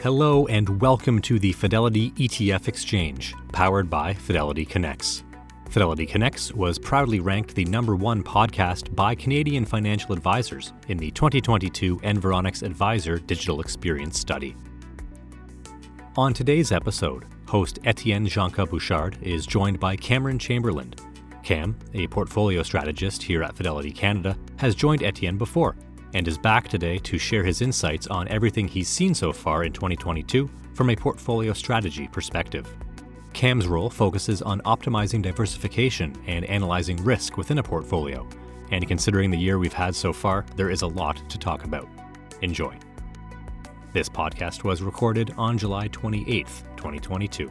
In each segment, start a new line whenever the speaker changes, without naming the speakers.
Hello and welcome to the Fidelity ETF Exchange, powered by Fidelity Connects. Fidelity Connects was proudly ranked the number one podcast by Canadian financial advisors in the 2022 Environics Advisor Digital Experience Study. On today's episode, host Etienne Joncas Bouchard is joined by Cameron Chamberlain. Cam, a portfolio strategist here at Fidelity Canada, has joined Etienne before and is back today to share his insights on everything he's seen so far in 2022 from a portfolio strategy perspective. Cam's role focuses on optimizing diversification and analyzing risk within a portfolio, and considering the year we've had so far, there is a lot to talk about. Enjoy. This podcast was recorded on July 28th, 2022.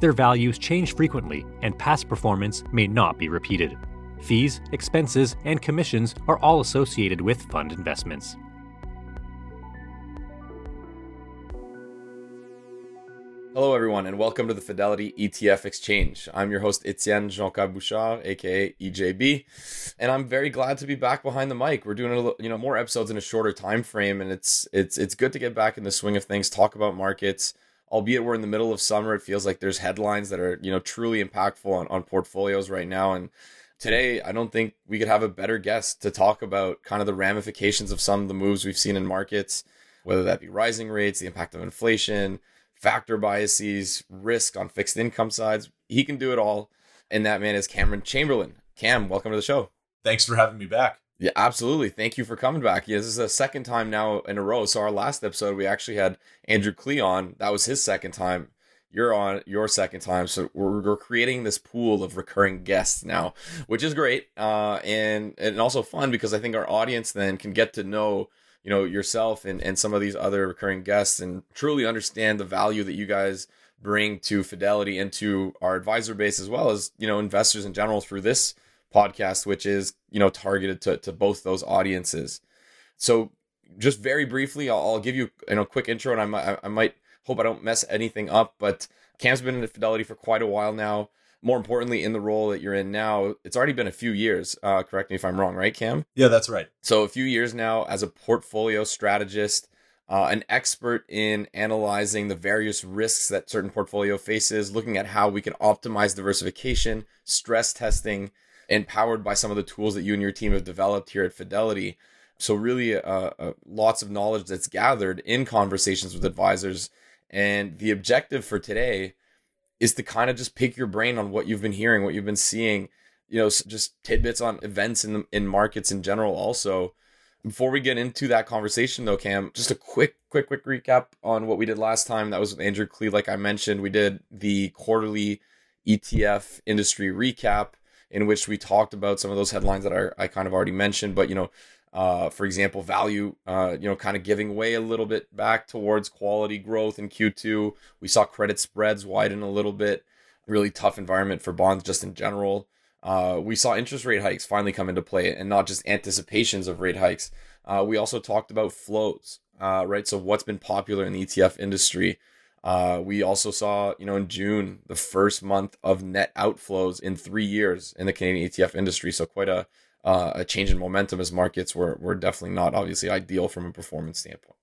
Their values change frequently, and past performance may not be repeated. Fees, expenses, and commissions are all associated with fund investments.
Hello, everyone, and welcome to the Fidelity ETF Exchange. I'm your host, Etienne Joncas Bouchard, aka EJB, and I'm very glad to be back behind the mic. We're doing a little, you know more episodes in a shorter time frame, and it's it's it's good to get back in the swing of things, talk about markets, albeit we're in the middle of summer, it feels like there's headlines that are, you know, truly impactful on, on portfolios right now. And today, I don't think we could have a better guest to talk about kind of the ramifications of some of the moves we've seen in markets, whether that be rising rates, the impact of inflation, factor biases, risk on fixed income sides. He can do it all. And that man is Cameron Chamberlain. Cam, welcome to the show.
Thanks for having me back.
Yeah, absolutely. Thank you for coming back. Yeah, this is the second time now in a row. So our last episode, we actually had Andrew Klee on. That was his second time. You're on your second time. So we're, we're creating this pool of recurring guests now, which is great. Uh, and, and also fun because I think our audience then can get to know, you know, yourself and, and some of these other recurring guests and truly understand the value that you guys bring to Fidelity and to our advisor base as well as, you know, investors in general through this podcast, which is you know targeted to to both those audiences. So just very briefly, I'll, I'll give you you know quick intro, and I might I might hope I don't mess anything up. But Cam's been in Fidelity for quite a while now. More importantly, in the role that you're in now, it's already been a few years. Uh, correct me if I'm wrong, right, Cam?
Yeah, that's right.
So a few years now as a portfolio strategist. Uh, an expert in analyzing the various risks that certain portfolio faces, looking at how we can optimize diversification, stress testing, and powered by some of the tools that you and your team have developed here at Fidelity. So, really, uh, uh, lots of knowledge that's gathered in conversations with advisors. And the objective for today is to kind of just pick your brain on what you've been hearing, what you've been seeing, you know, just tidbits on events in the, in markets in general. Also, before we get into that conversation, though, Cam, just a quick, quick, quick recap on what we did last time. That was with Andrew Klee. Like I mentioned, we did the quarterly ETF industry recap in which we talked about some of those headlines that I, I kind of already mentioned. But, you know, uh, for example, value, uh, you know, kind of giving way a little bit back towards quality growth in Q2. We saw credit spreads widen a little bit, really tough environment for bonds just in general. Uh, we saw interest rate hikes finally come into play and not just anticipations of rate hikes. Uh, we also talked about flows, uh, right? So, what's been popular in the ETF industry? Uh, we also saw, you know, in June, the first month of net outflows in three years in the Canadian ETF industry. So quite a uh, a change in momentum as markets were were definitely not obviously ideal from a performance standpoint.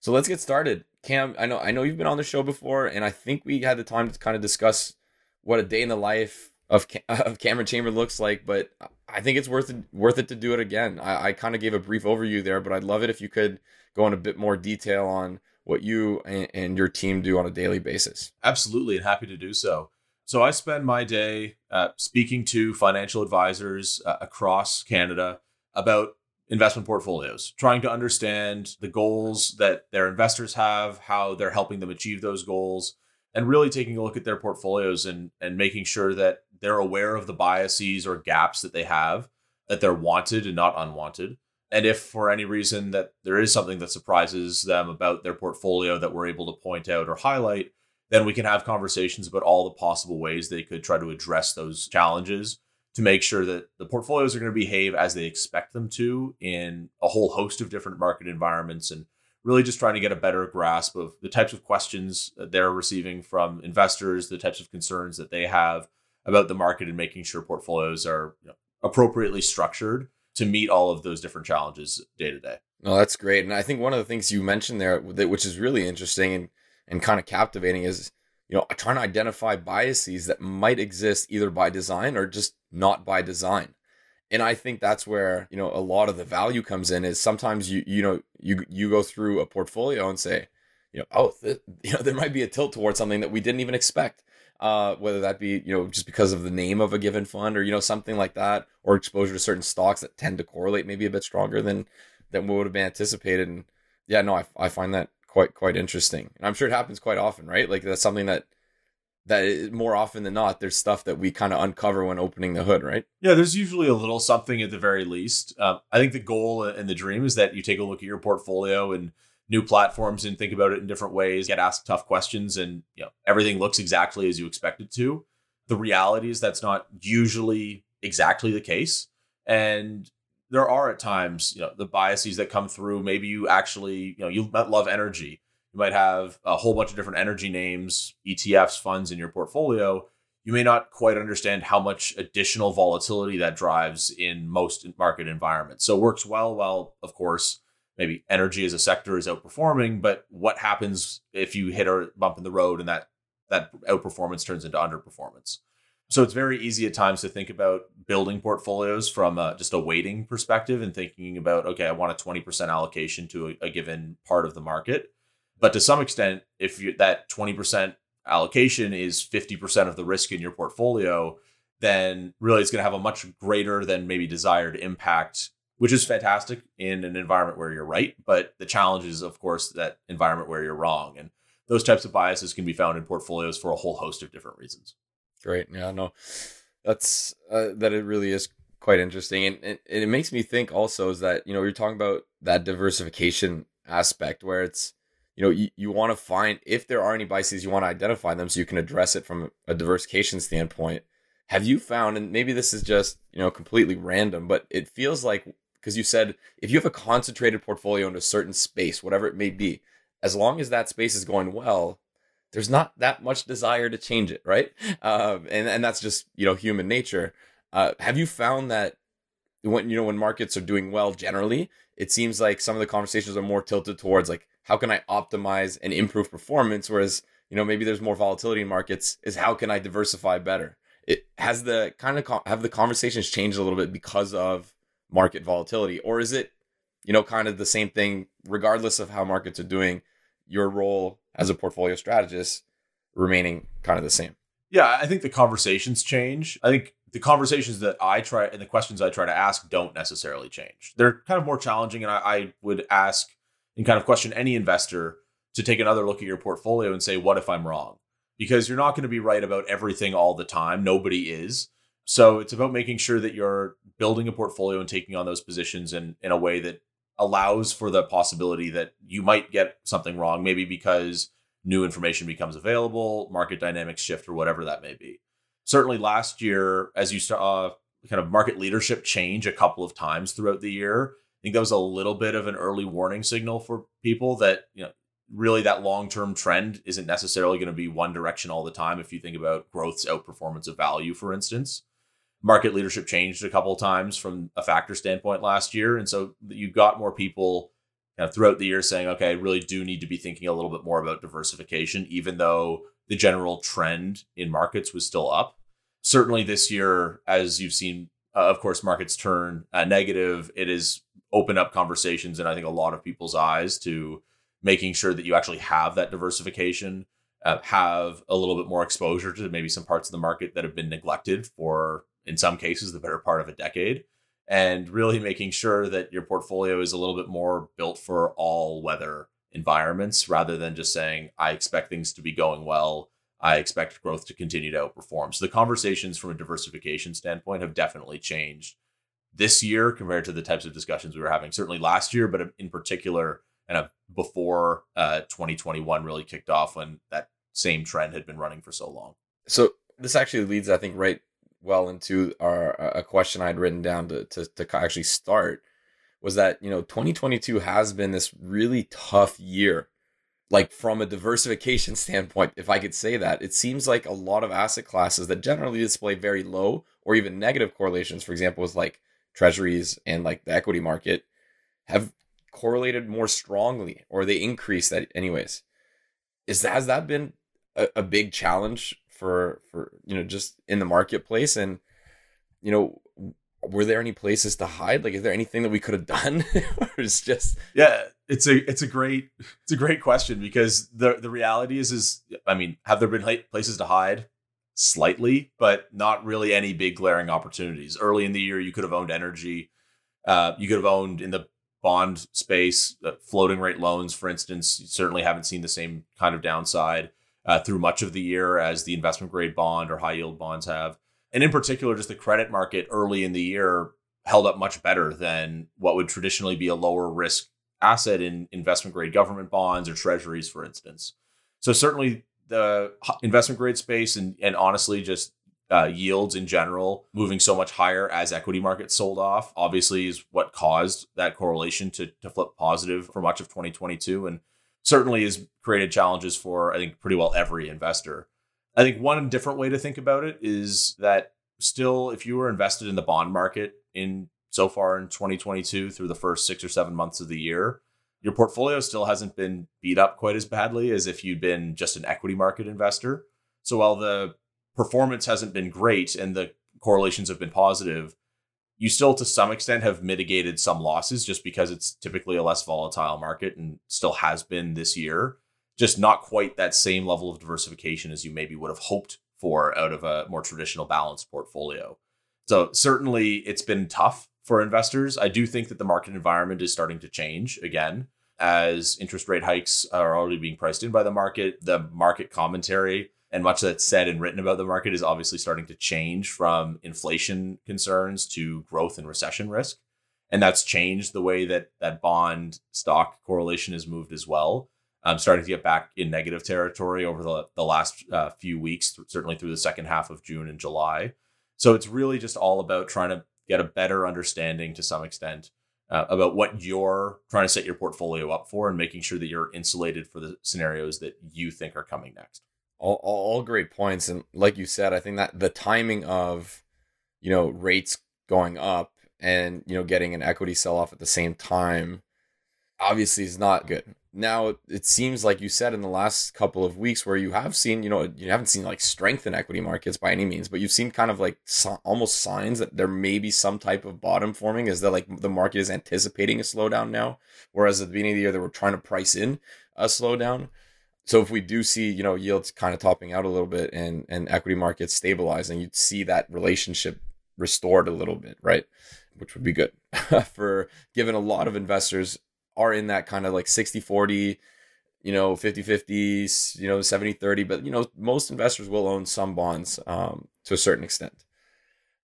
So let's get started. Cam, I know I know you've been on the show before, and I think we had the time to kind of discuss what a day in the life of of Cameron Chamber looks like, but I think it's worth it, worth it to do it again. I, I kind of gave a brief overview there, but I'd love it if you could go in a bit more detail on what you and, your team do on a daily basis.
Absolutely, and happy to do so. So I spend my day uh, speaking to financial advisors uh, across Canada about investment portfolios, trying to understand the goals that their investors have, how they're helping them achieve those goals, and really taking a look at their portfolios and and making sure that they're aware of the biases or gaps that they have, that they're wanted and not unwanted, And if for any reason that there is something that surprises them about their portfolio that we're able to point out or highlight, then we can have conversations about all the possible ways they could try to address those challenges to make sure that the portfolios are going to behave as they expect them to in a whole host of different market environments and really just trying to get a better grasp of the types of questions that they're receiving from investors, the types of concerns that they have about the market and making sure portfolios are you know, appropriately structured to meet all of those different challenges day to day.
No, that's great. And I think one of the things you mentioned there, that, which is really interesting and, and kind of captivating, is you know trying to identify biases that might exist either by design or just not by design. And I think that's where you know a lot of the value comes in. Is sometimes you you know you you go through a portfolio and say, you know, oh, th- you know, there might be a tilt towards something that we didn't even expect uh, whether that be you know just because of the name of a given fund or you know something like that, or exposure to certain stocks that tend to correlate maybe a bit stronger than than what would have been anticipated. And yeah, no, I, I find that quite quite interesting, and I'm sure it happens quite often, right? Like that's something that that more often than not, there's stuff that we kind of uncover when opening the hood, right?
Yeah, there's usually a little something at the very least. Um, I think the goal and the dream is that you take a look at your portfolio and new platforms and think about it in different ways, get asked tough questions, and you know everything looks exactly as you expect it to. The reality is that's not usually exactly the case, and there are at times you know the biases that come through. Maybe you actually you know you might love energy. You might have a whole bunch of different energy names, ETFs, funds in your portfolio. You may not quite understand how much additional volatility that drives in most market environments. So it works well, well, of course, maybe energy as a sector is outperforming, but what happens if you hit a bump in the road and that that outperformance turns into underperformance? So it's very easy at times to think about building portfolios from a, just a weighting perspective and thinking about, okay, I want a 20% allocation to a, a given part of the market. But to some extent, if you, that 20% allocation is 50% of the risk in your portfolio, then really it's going to have a much greater than maybe desired impact which is fantastic in an environment where you're right. But the challenge is, of course, that environment where you're wrong. And those types of biases can be found in portfolios for a whole host of different reasons.
Great. Yeah, no, that's uh, that it really is quite interesting. And, and it makes me think also is that, you know, you're talking about that diversification aspect where it's, you know, you, you want to find if there are any biases, you want to identify them so you can address it from a diversification standpoint. Have you found, and maybe this is just, you know, completely random, but it feels like because you said if you have a concentrated portfolio in a certain space, whatever it may be, as long as that space is going well, there's not that much desire to change it, right? Uh, and and that's just you know human nature. Uh, have you found that when you know when markets are doing well generally, it seems like some of the conversations are more tilted towards like how can I optimize and improve performance, whereas you know maybe there's more volatility in markets is how can I diversify better. It has the kind of have the conversations changed a little bit because of market volatility? Or is it you know kind of the same thing regardless of how markets are doing your role as a portfolio strategist remaining kind of the same?
Yeah i think the conversations change. I think the conversations that i try and the questions i try to ask don't necessarily change. They're kind of more challenging and i, I would ask and kind of question any investor to take another look at your portfolio and say what if i'm wrong? Because you're not going to be right about everything all the time. Nobody is so it's about making sure that you're building a portfolio and taking on those positions in, in a way that allows for the possibility that you might get something wrong, maybe because new information becomes available, market dynamics shift, or whatever that may be. Certainly last year, as you saw kind of market leadership change a couple of times throughout the year, I think that was a little bit of an early warning signal for people that, you know, really that long-term trend isn't necessarily going to be one direction all the time if you think about growth's outperformance of value for instance market leadership changed a couple of times from a factor standpoint last year. And so you got more people throughout the year saying, okay, I really do need to be thinking a little bit more about diversification, even though the general trend in markets was still up. Certainly this year, as you've seen, uh, of course, markets turn uh, negative. It has opened up conversations and I think a lot of people's eyes to making sure that you actually have that diversification. Uh, have a little bit more exposure to maybe some parts of the market that have been neglected for in some cases the better part of a decade and really making sure that your portfolio is a little bit more built for all weather environments rather than just saying i expect things to be going well i expect growth to continue to outperform so the conversations from a diversification standpoint have definitely changed this year compared to the types of discussions we were having certainly last year, but in particular, of before uh, 2021 really kicked off when that same trend had been running for so long.
So this actually leads, I think, right well into our a question I'd written down to, to to actually start was that you know 2022 has been this really tough year. Like from a diversification standpoint if i could say that it seems like a lot of asset classes that generally display very low or even negative correlations for example with like treasuries and like the equity market have correlated more strongly or they increase that anyways. Is has that been a, a big challenge for for you know just in the marketplace and you know were there any places to hide? Like is there anything that we could have done? Or it's just
yeah it's a it's a great it's a great question because the the reality is is i mean have there been places to hide? Slightly but not really any big glaring opportunities. Early in the year you could have owned energy uh, you could have owned in the bond space uh, floating rate loans for instance. You certainly haven't seen the same kind of downside uh, through much of the year as the investment grade bond or high yield bonds have. And in particular, just the credit market early in the year held up much better than what would traditionally be a lower risk asset in investment grade government bonds or treasuries, for instance. So, certainly the investment grade space and, and honestly, just uh, yields in general moving so much higher as equity markets sold off obviously is what caused that correlation to, to flip positive for much of 2022 and certainly has created challenges for I think pretty well every investor. I think one different way to think about it is that still if you were invested in the bond market in so far in 2022 through the first 6 or 7 months of the year, your portfolio still hasn't been beat up quite as badly as if you'd been just an equity market investor. So while the performance hasn't been great and the correlations have been positive, you still to some extent have mitigated some losses just because it's typically a less volatile market and still has been this year. Just not quite that same level of diversification as you maybe would have hoped for out of a more traditional balanced portfolio. So certainly it's been tough for investors. I do think that the market environment is starting to change again. As interest rate hikes are already being priced in by the market the market commentary and much that's said and written about the market is obviously starting to change from inflation concerns to growth and recession risk. And that's changed the way that that bond stock correlation has moved as well. Um, starting to get back in negative territory over the, the last uh, few weeks certainly through the second half of june and july. So it's really just all about trying to get a better understanding to some extent uh, about what you're trying to set your portfolio up for and making sure that you're insulated for the scenarios that you think are coming next
all, all, great points. And like you said i think that the timing of you know rates going up and you know getting an equity sell off at the same time obviously is not good. Now it seems like you said in the last couple of weeks where you have seen you know you haven't seen like strength in equity markets by any means but you've seen kind of like so, almost signs that there may be some type of bottom forming. Is that like the market is anticipating a slowdown now whereas at the beginning of the year they were trying to price in a slowdown so if we do see you know yields kind of topping out a little bit and and equity markets stabilizing you'd see that relationship restored a little bit right? Which would be good for given a lot of investors are in that kind of like 60 40 you know 50 50 you know 70 30 but you know most investors will own some bonds um, to a certain extent.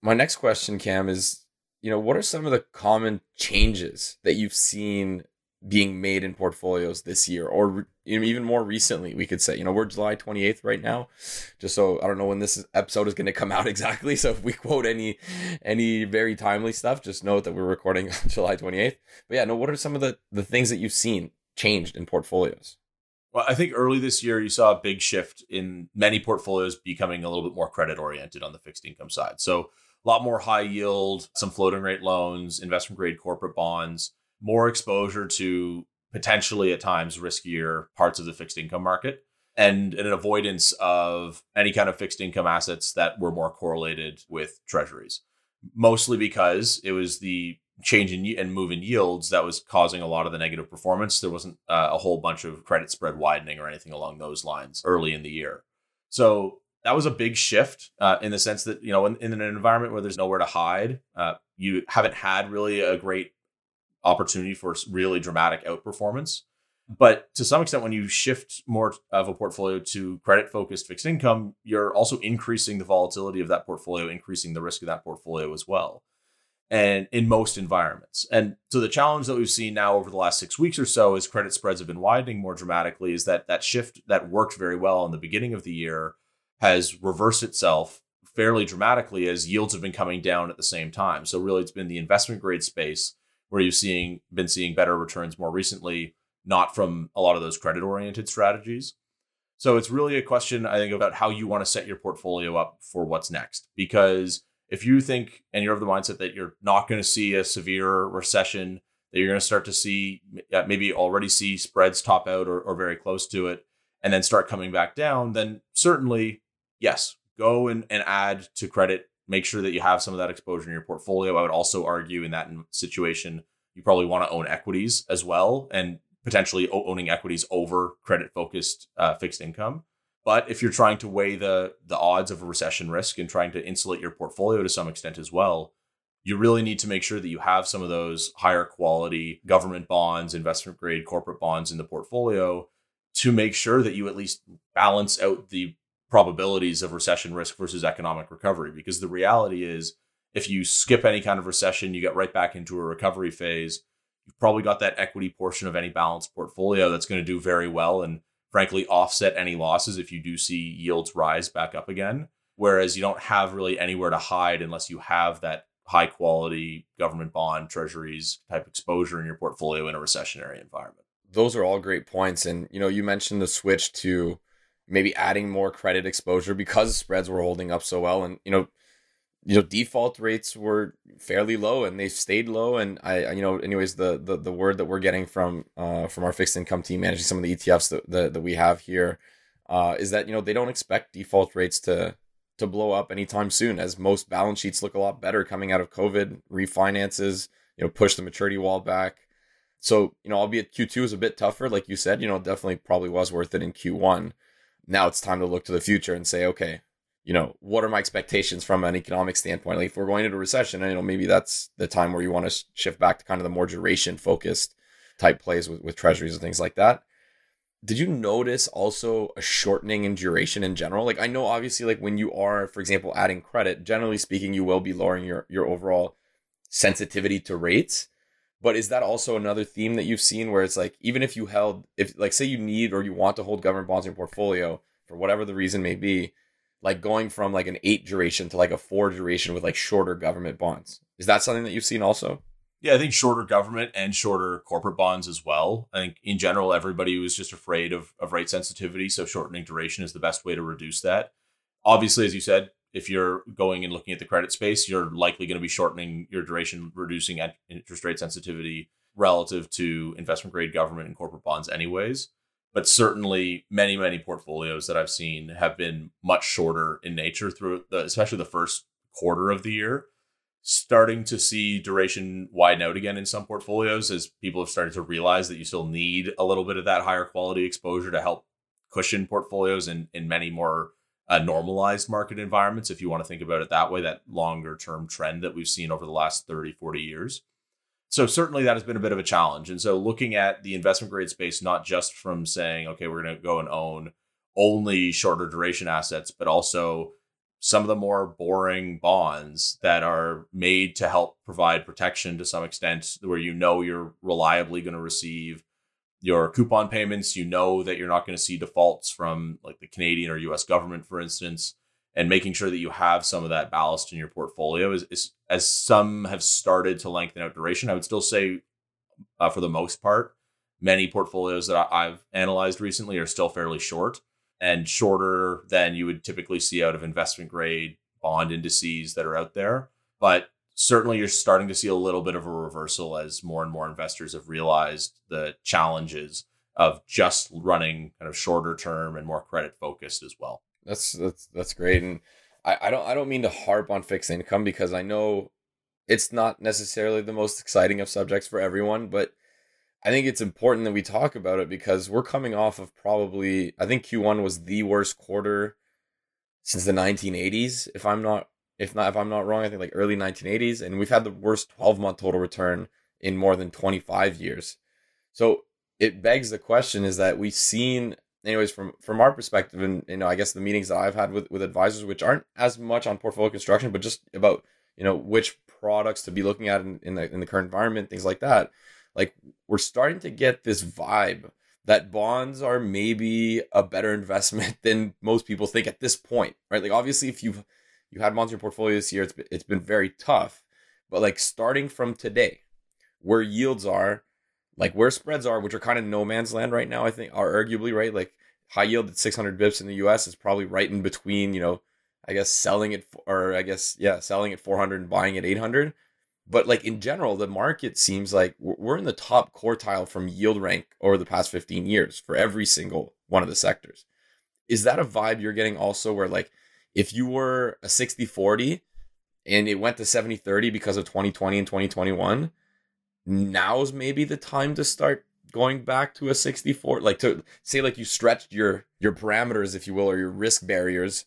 My next question cam is you know what are some of the common changes that you've seen being made in portfolios this year or even more recently we could say you know we're july 28th right now. Just so i don't know when this episode is going to come out exactly. So if we quote any any very timely stuff just note that we're recording on july 28th but yeah no what are some of the the things that you've seen changed in portfolios?
Well i think early this year you saw a big shift in many portfolios becoming a little bit more credit oriented on the fixed income side. So a lot more high yield some floating rate loans investment grade corporate bonds more exposure to potentially at times riskier parts of the fixed income market and an avoidance of any kind of fixed income assets that were more correlated with treasuries mostly because it was the change in and move in yields that was causing a lot of the negative performance. There wasn't uh, a whole bunch of credit spread widening or anything along those lines early in the year. So that was a big shift uh, in the sense that you know in, in, an environment where there's nowhere to hide uh, you haven't had really a great opportunity for really dramatic outperformance. Mm-hmm. But to some extent, when you shift more of a portfolio to credit focused fixed income, you're also increasing the volatility of that portfolio, increasing the risk of that portfolio as well. and in most environments. And so the challenge that we've seen now over the last six weeks or so as credit spreads have been widening more dramatically is that that shift that worked very well in the beginning of the year has reversed itself fairly dramatically as yields have been coming down at the same time. So really it's been the investment grade space where you've seeing been seeing better returns more recently, not from a lot of those credit oriented strategies. So it's really a question I think about how you want to set your portfolio up for what's next because if you think and you're of the mindset that you're not going to see a severe recession, that you're going to start to see uh, maybe already see spreads top out or, or very close to it, and then start coming back down, then certainly, yes, go and, and add to credit. Make sure that you have some of that exposure in your portfolio. I would also argue in that situation, you probably want to own equities as well and potentially owning equities over credit focused uh, fixed income. But if you're trying to weigh the the odds of a recession risk and trying to insulate your portfolio to some extent as well, you really need to make sure that you have some of those higher quality government bonds, investment grade corporate bonds in the portfolio to make sure that you at least balance out the probabilities of recession risk versus economic recovery. Because the reality is, if you skip any kind of recession, you get right back into a recovery phase. You've probably got that equity portion of any balanced portfolio that's going to do very well and frankly offset any losses if you do see yields rise back up again. Whereas you don't have really anywhere to hide unless you have that high quality government bond treasuries type exposure in your portfolio in a recessionary environment.
Those are all great points. And, you know, you mentioned the switch to maybe adding more credit exposure because spreads were holding up so well. And, you know, you know default rates were fairly low and they stayed low. And i you know anyways the the, the word that we're getting from uh from our fixed income team managing some of the etfs that, that, that we have here uh is that you know they don't expect default rates to to blow up anytime soon as most balance sheets look a lot better coming out of covid refinances you know push the maturity wall back. So you know albeit q2 is a bit tougher like you said you know definitely probably was worth it in q1 now it's time to look to the future and say okay you know, what are my expectations from an economic standpoint? Like if we're going into a recession, you know, maybe that's the time where you want to shift back to kind of the more duration focused type plays with, with treasuries and things like that. Did you notice also a shortening in duration in general? Like I know obviously like when you are, for example, adding credit, generally speaking, you will be lowering your your overall sensitivity to rates. But is that also another theme that you've seen where it's like even if you held if like say you need or you want to hold government bonds in your portfolio for whatever the reason may be, like going from like an eight duration to like a four duration with like shorter government bonds. Is that something that you've seen also?
Yeah, I think shorter government and shorter corporate bonds as well. I think in general, everybody was just afraid of, of rate sensitivity. So shortening duration is the best way to reduce that. Obviously, as you said, if you're going and looking at the credit space, you're likely going to be shortening your duration, reducing interest rate sensitivity relative to investment grade government and corporate bonds, anyways but certainly many many portfolios that I've seen have been much shorter in nature through the especially the first quarter of the year. Starting to see duration widen out again in some portfolios as people have started to realize that you still need a little bit of that higher quality exposure to help cushion portfolios in, in many more uh, normalized market environments, if you want to think about it that way, that longer term trend that we've seen over the last 30, 40 years so certainly that has been a bit of a challenge. And so looking at the investment grade space, not just from saying, okay, we're going to go and own only shorter duration assets, but also some of the more boring bonds that are made to help provide protection to some extent, where you know you're reliably going to receive your coupon payments. You know that you're not going to see defaults from like the Canadian or US government, for instance and making sure that you have some of that ballast in your portfolio is, is as some have started to lengthen out duration. I would still say, uh, for the most part, many portfolios that I've analyzed recently are still fairly short and shorter than you would typically see out of investment grade bond indices that are out there. But certainly, you're starting to see a little bit of a reversal as more and more investors have realized the challenges of just running kind of shorter term and more credit focused as well.
That's that's that's great, and I, I don't I don't mean to harp on fixed income because I know it's not necessarily the most exciting of subjects for everyone, but I think it's important that we talk about it because we're coming off of probably I think Q1 was the worst quarter since the 1980s if I'm not if not if I'm not wrong I think like early 1980s and we've had the worst 12 month total return in more than 25 years. So it begs the question is that we've seen anyways, from from our perspective, and you know, I guess the meetings that I've had with with advisors, which aren't as much on portfolio construction, but just about you know which products to be looking at in, in the in the current environment, things like that. Like we're starting to get this vibe that bonds are maybe a better investment than most people think at this point, right? Like obviously, if you've you had your portfolio this year, it's been, it's been very tough. But like starting from today, where yields are, like where spreads are, which are kind of no man's land right now, I think are arguably right. Like high yield at 600 bips in the U.S. is probably right in between, you know, I guess selling it or I guess yeah, selling at 400 and buying at 800. But like in general, the market seems like we're in the top quartile from yield rank over the past 15 years for every single one of the sectors. Is that a vibe you're getting also where like if you were a 60 40 and it went to 70 30 because of 2020 and 2021, now's maybe the time to start going back to a 64 like to say like you stretched your your parameters if you will or your risk barriers.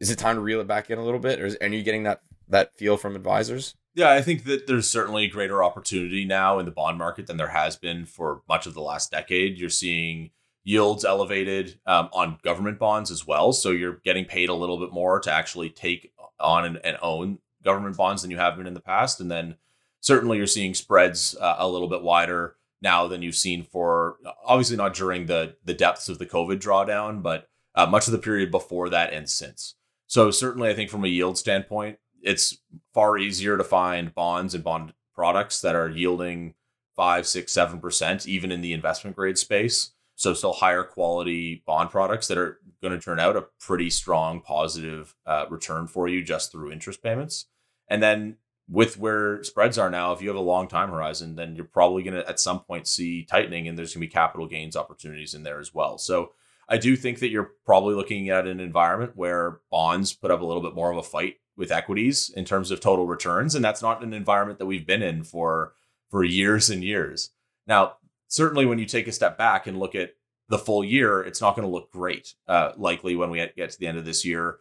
Is it time to reel it back in a little bit? Or is, are you getting that that feel from advisors?
Yeah i think that there's certainly greater opportunity now in the bond market than there has been for much of the last decade. You're seeing yields elevated um, on government bonds as well so you're getting paid a little bit more to actually take on and, and own government bonds than you have been in the past and then certainly you're seeing spreads uh, a little bit wider now than you've seen for obviously not during the the depths of the COVID drawdown, but uh, much of the period before that and since. So certainly, I think from a yield standpoint, it's far easier to find bonds and bond products that are yielding five, six, seven percent, even in the investment grade space. So still higher quality bond products that are going to turn out a pretty strong positive uh, return for you just through interest payments. And then with where spreads are now, if you have a long time horizon, then you're probably going to at some point see tightening and there's going to be capital gains opportunities in there as well. So I do think that you're probably looking at an environment where bonds put up a little bit more of a fight with equities in terms of total returns. And that's not an environment that we've been in for, for years and years. Now, certainly when you take a step back and look at the full year, it's not going to look great. Uh, likely when we get to the end of this year,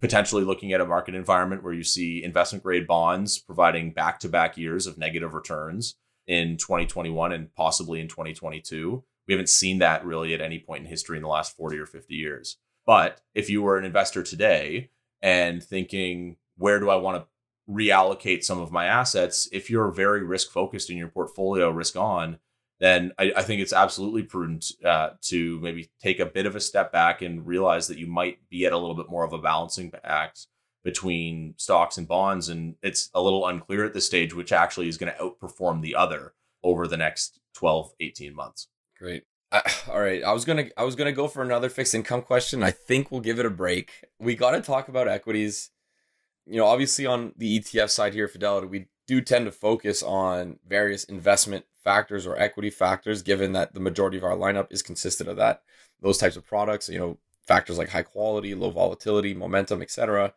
potentially looking at a market environment where you see investment grade bonds providing back to back years of negative returns in 2021 and possibly in 2022. We haven't seen that really at any point in history in the last 40 or 50 years. But if you were an investor today and thinking, where do I want to reallocate some of my assets? If you're very risk focused in your portfolio, risk on, then I, I, think it's absolutely prudent uh, to maybe take a bit of a step back and realize that you might be at a little bit more of a balancing act between stocks and bonds. And it's a little unclear at this stage which actually is going to outperform the other over the next 12, 18 months.
Great. all right, I was gonna I was gonna go for another fixed income question. I think we'll give it a break. We got to talk about equities. You know, obviously on the ETF side here, Fidelity, we do tend to focus on various investment factors or equity factors, given that the majority of our lineup is consistent of that, those types of products, you know, factors like high quality, low volatility, momentum, etc.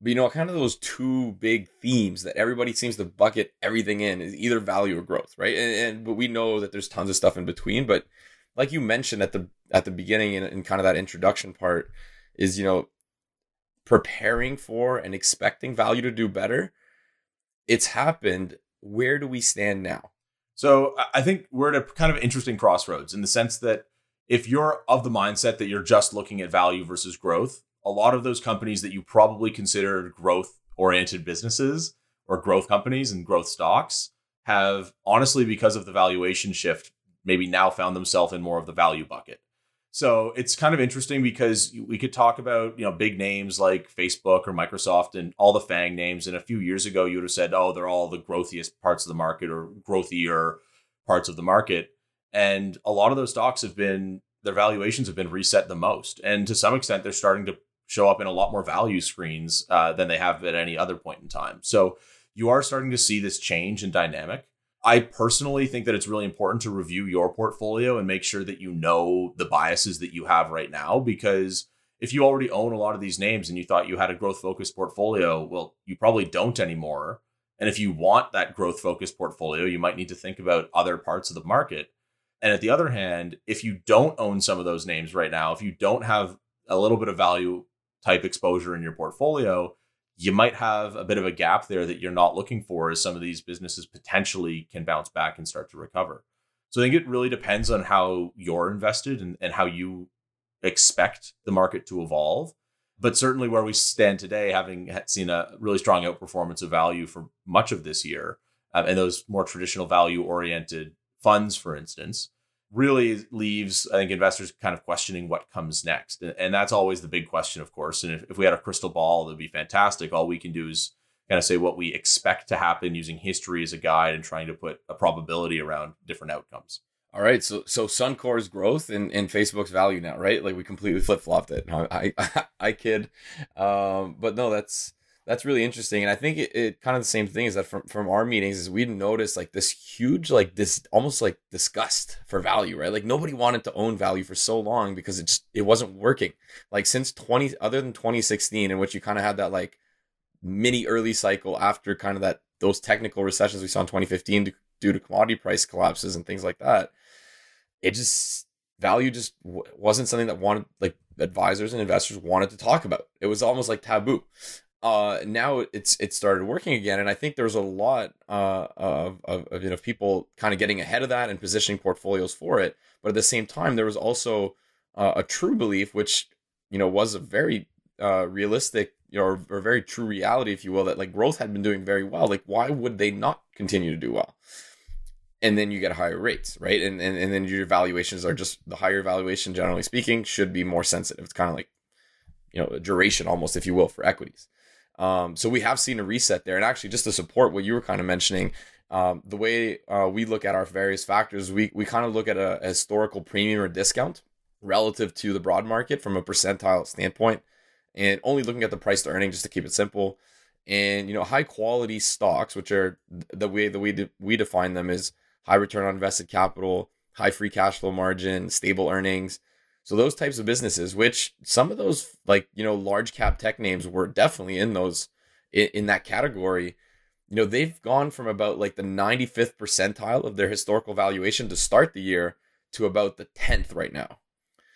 But you know, kind of those two big themes that everybody seems to bucket everything in is either value or growth, right? And, and but we know that there's tons of stuff in between. But like you mentioned at the at the beginning in, in kind of that introduction part, is you know, preparing for and expecting value to do better. It's happened. Where do we stand now?
So I think we're at a kind of interesting crossroads in the sense that if you're of the mindset that you're just looking at value versus growth, a lot of those companies that you probably consider growth oriented businesses or growth companies and growth stocks have honestly, because of the valuation shift, maybe now found themselves in more of the value bucket. So it's kind of interesting because we could talk about you know big names like Facebook or Microsoft and all the FANG names. And a few years ago, you would have said, "Oh, they're all the growthiest parts of the market or growthier parts of the market." And a lot of those stocks have been their valuations have been reset the most, and to some extent, they're starting to show up in a lot more value screens uh, than they have at any other point in time. So you are starting to see this change in dynamic. I personally think that it's really important to review your portfolio and make sure that you know the biases that you have right now. Because if you already own a lot of these names and you thought you had a growth focused portfolio, well, you probably don't anymore. And if you want that growth focused portfolio, you might need to think about other parts of the market. And at the other hand, if you don't own some of those names right now, if you don't have a little bit of value type exposure in your portfolio, you might have a bit of a gap there that you're not looking for as some of these businesses potentially can bounce back and start to recover. So I think it really depends on how you're invested and, and how you expect the market to evolve. But certainly where we stand today, having seen a really strong outperformance of value for much of this year, um, and those more traditional value oriented funds, for instance, really leaves, I think, investors kind of questioning what comes next. And that's always the big question, of course. And if, if we had a crystal ball, that'd be fantastic. All we can do is kind of say what we expect to happen using history as a guide and trying to put a probability around different outcomes.
All right, so so Suncor's growth and, Facebook's value now, right? Like we completely flip flopped it. I, I I kid, um, but no, that's that's really interesting and i think it, it, kind of the same thing is that from, from our meetings is we noticed like this huge like this almost like disgust for value right? Like nobody wanted to own value for so long because it just it wasn't working. Like since 20 other than 2016 in which you kind of had that like mini early cycle after kind of that those technical recessions we saw in 2015 due to commodity price collapses and things like that it just value just wasn't something that wanted like advisors and investors wanted to talk about. It was almost like taboo uh, now it's it started working again, and I think there's a lot uh, of, of, you know people kind of getting ahead of that and positioning portfolios for it. But at the same time, there was also uh, a true belief, which you know was a very uh, realistic or, or very true reality, if you will, that like growth had been doing very well. Like, why would they not continue to do well? And then you get higher rates, right? And and, and then your valuations are just the higher valuation, generally speaking, should be more sensitive. It's kind of like you know duration almost, if you will, for equities. Um, so we have seen a reset there. And actually, just to support what you were kind of mentioning, um, the way uh, we look at our various factors, we, we kind of look at a, a, historical premium or discount relative to the broad market from a percentile standpoint, and only looking at the price to earning just to keep it simple. And you know, high quality stocks, which are the way that we de- we define them is high return on invested capital, high free cash flow margin, stable earnings, so those types of businesses, which some of those like you know large cap tech names were definitely in those in, in that category. You know they've gone from about like the 95th percentile of their historical valuation to start the year to about the 10th right now.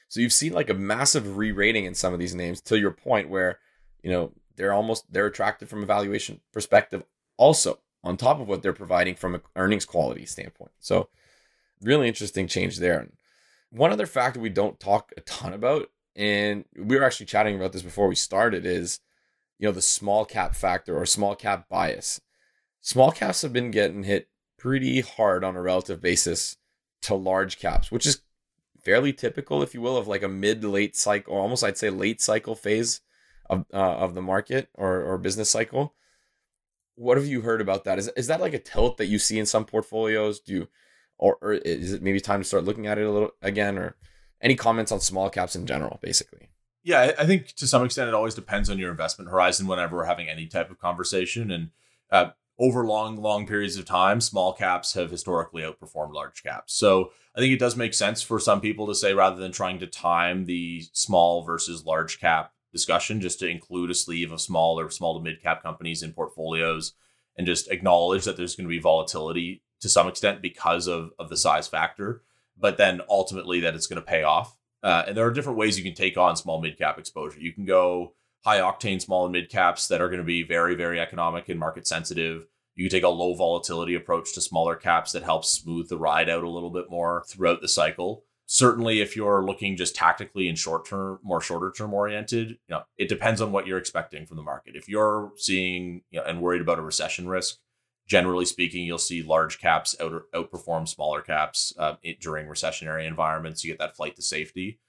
So you've seen like a massive re-rating in some of these names to your point where you know they're almost they're attractive from a valuation perspective also on top of what they're providing from an earnings quality standpoint. So really interesting change there. One other factor we don't talk a ton about, and we were actually chatting about this before we started, is you know the small cap factor or small cap bias. Small caps have been getting hit pretty hard on a relative basis to large caps, which is fairly typical, if you will, of like a mid late cycle, or almost I'd say late cycle phase of uh, of the market or or business cycle. What have you heard about that? Is is that like a tilt that you see in some portfolios? Do you or, or is it maybe time to start looking at it a little again or any comments on small caps in general basically?
Yeah i think to some extent it always depends on your investment horizon whenever we're having any type of conversation. And uh, over long long periods of time small caps have historically outperformed large caps. So i think it does make sense for some people to say rather than trying to time the small versus large cap discussion just to include a sleeve of small or small to mid cap companies in portfolios and just acknowledge that there's going to be volatility to some extent because of, of the size factor, but then ultimately that it's going to pay off. Uh, and there are different ways you can take on small mid cap exposure. You can go high octane small and mid caps that are going to be very, very economic and market sensitive. You can take a low volatility approach to smaller caps that helps smooth the ride out a little bit more throughout the cycle. Certainly, if you're looking just tactically and short term, more shorter term oriented, you know, it depends on what you're expecting from the market. If you're seeing you know, and worried about a recession risk, generally speaking, you'll see large caps out, outperform smaller caps uh, during recessionary environments. You get that flight to safety.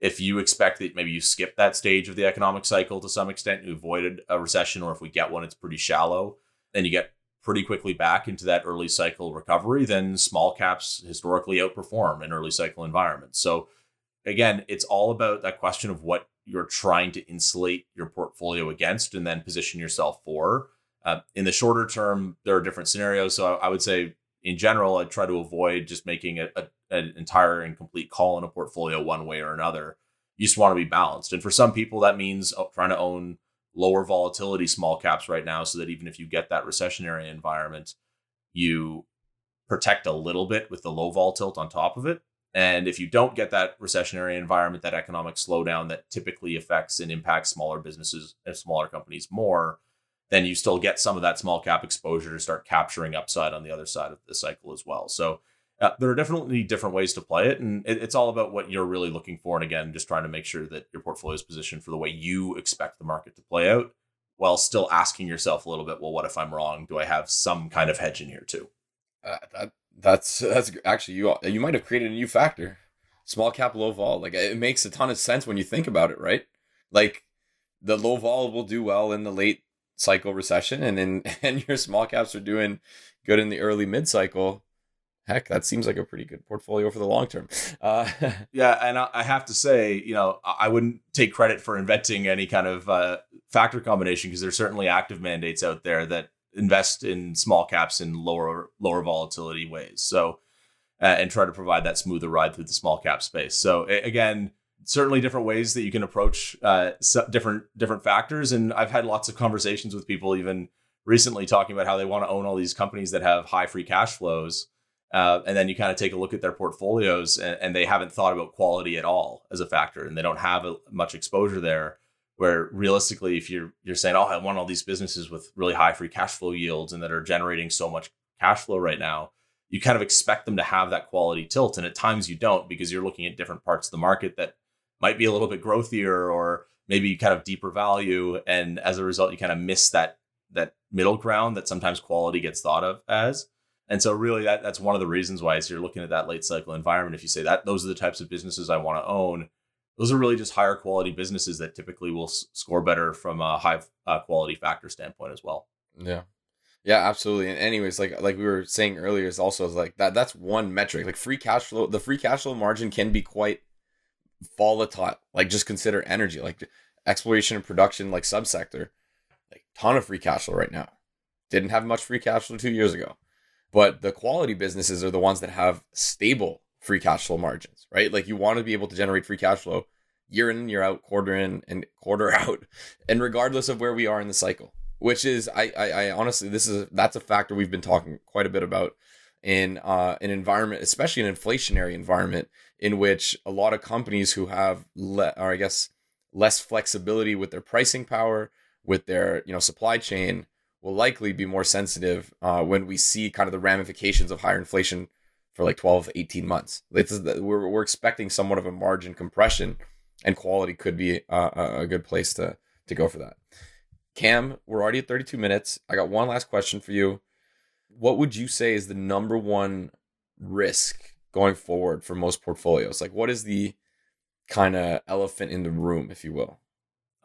If you expect that maybe you skip that stage of the economic cycle to some extent, you avoided a recession, or if we get one, it's pretty shallow, and you get pretty quickly back into that early cycle recovery, then small caps historically outperform in early cycle environments. So again, it's all about that question of what you're trying to insulate your portfolio against and then position yourself for. Uh, in the shorter term, there are different scenarios. So I, I would say, in general, I try to avoid just making a, a, an entire and complete call in a portfolio one way or another. You just want to be balanced. And for some people, that means uh, trying to own lower volatility small caps right now so that even if you get that recessionary environment, you protect a little bit with the low vol tilt on top of it. And if you don't get that recessionary environment, that economic slowdown that typically affects and impacts smaller businesses and smaller companies more, then you still get some of that small cap exposure to start capturing upside on the other side of the cycle as well. So uh, there are definitely different ways to play it, and it, it's all about what you're really looking for. And again, just trying to make sure that your portfolio is positioned for the way you expect the market to play out, while still asking yourself a little bit, well, what if I'm wrong? Do I have some kind of hedge in here too?
Uh, that that's that's actually you. You might have created a new factor. Small cap, low vol. Like it makes a ton of sense when you think about it, right? Like the low vol will do well in the late cycle recession, and then and your small caps are doing good in the early mid cycle heck, that seems like a pretty good portfolio for the long term. Uh,
yeah, and I have to say, you know, I wouldn't take credit for inventing any kind of uh, factor combination because there's certainly active mandates out there that invest in small caps in lower lower volatility ways. So, uh, and try to provide that smoother ride through the small cap space. So again. Certainly, different ways that you can approach uh, different different factors, and I've had lots of conversations with people even recently talking about how they want to own all these companies that have high free cash flows, uh, and then you kind of take a look at their portfolios and, and, they haven't thought about quality at all as a factor and they don't have a, much exposure there. Where realistically if you're you're saying oh i want all these businesses with really high free cash flow yields and that are generating so much cash flow right now you kind of expect them to have that quality tilt and at times you don't because you're looking at different parts of the market that might be a little bit growthier or maybe kind of deeper value and as a result you kind of miss that that middle ground that sometimes quality gets thought of as and so really that that's one of the reasons why as you're looking at that late cycle environment, if you say that those are the types of businesses I want to own, those are really just higher quality businesses that typically will s- score better from a high uh, quality factor standpoint as well.
Yeah. Yeah, absolutely. And anyways, like like we were saying earlier, is also like that that's one metric. Like free cash flow, the free cash flow margin can be quite volatile. Like just consider energy, like exploration and production, like subsector, like ton of free cash flow right now. Didn't have much free cash flow two years ago. But the quality businesses are the ones that have stable free cash flow margins, right? Like you want to be able to generate free cash flow year in, year out, quarter in and quarter out, and regardless of where we are in the cycle. Which is, I, I, I honestly, this is that's a factor we've been talking quite a bit about in uh, an environment, especially an inflationary environment, in which a lot of companies who have, le- or I guess, less flexibility with their pricing power, with their you know supply chain, will likely be more sensitive uh, when we see kind of the ramifications of higher inflation for like 12 18 months. We're, we're expecting somewhat of a margin compression, and quality could be a good place to, to go for that. Cam, we're already at 32 minutes. I got one last question for you. What would you say is the number one risk going forward for most portfolios? Like, what is the kind of elephant in the room, if you will?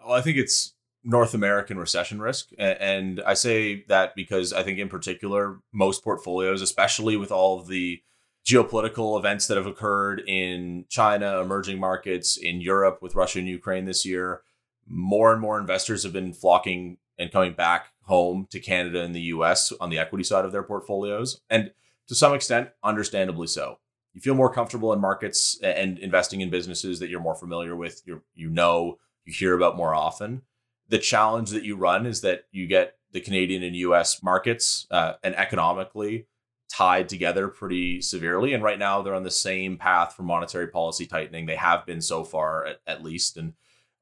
Well, I think it's North American recession risk. And I say that because I think, in particular, most portfolios, especially with all of the geopolitical events that have occurred in China, emerging markets, in Europe with Russia and Ukraine this year, more and more investors have been flocking and coming back home to Canada and the US on the equity side of their portfolios. And to some extent, understandably so. You feel more comfortable in markets and investing in businesses that you're more familiar with, you you know, you hear about more often the challenge that you run is that you get the Canadian and US markets uh, and economically tied together pretty severely. And right now they're on the same path for monetary policy tightening. They have been so far, at, at least. And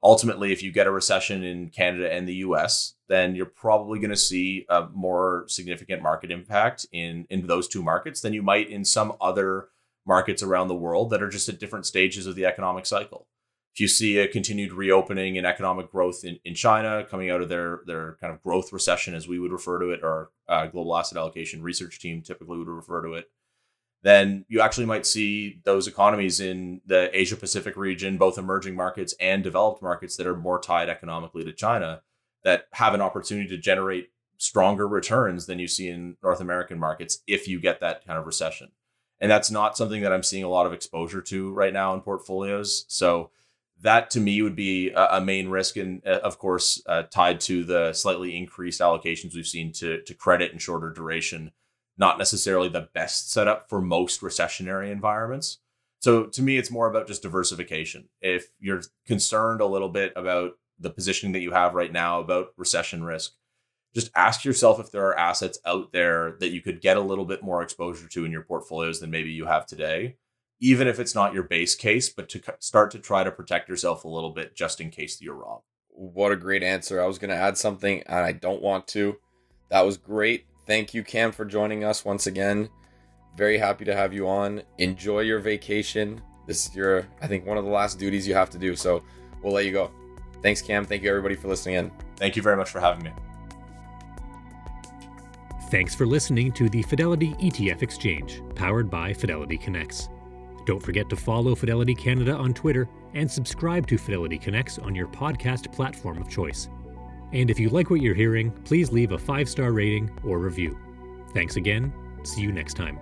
ultimately, if you get a recession in Canada and the US, then you're probably going to see a more significant market impact in, in those two markets than you might in some other markets around the world that are just at different stages of the economic cycle if you see a continued reopening and economic growth in, in China coming out of their their kind of growth recession, as we would refer to it, or uh, global asset allocation research team typically would refer to it, then you actually might see those economies in the Asia Pacific region, both emerging markets and developed markets that are more tied economically to China, that have an opportunity to generate stronger returns than you see in North American markets if you get that kind of recession. And that's not something that I'm seeing a lot of exposure to right now in portfolios. So that to me would be a, main risk, and uh, of course uh, tied to the slightly increased allocations we've seen to to credit and shorter duration. Not necessarily the best setup for most recessionary environments. So to me, it's more about just diversification. If you're concerned a little bit about the positioning that you have right now about recession risk, just ask yourself if there are assets out there that you could get a little bit more exposure to in your portfolios than maybe you have today even if it's not your base case, but to start to try to protect yourself a little bit just in case you're wrong.
What a great answer. I was going to add something and I don't want to. That was great. Thank you, Cam, for joining us once again. very happy to have you on. Enjoy your vacation. This is your, I think, one of the last duties you have to do. So we'll let you go. Thanks, Cam. Thank you, everybody, for listening in.
Thank you very much for having me.
Thanks for listening to the Fidelity ETF Exchange, powered by Fidelity Connects. Don't forget to follow Fidelity Canada on Twitter and subscribe to Fidelity Connects on your podcast platform of choice. And if you like what you're hearing, please leave a five star rating or review. Thanks again. See you next time.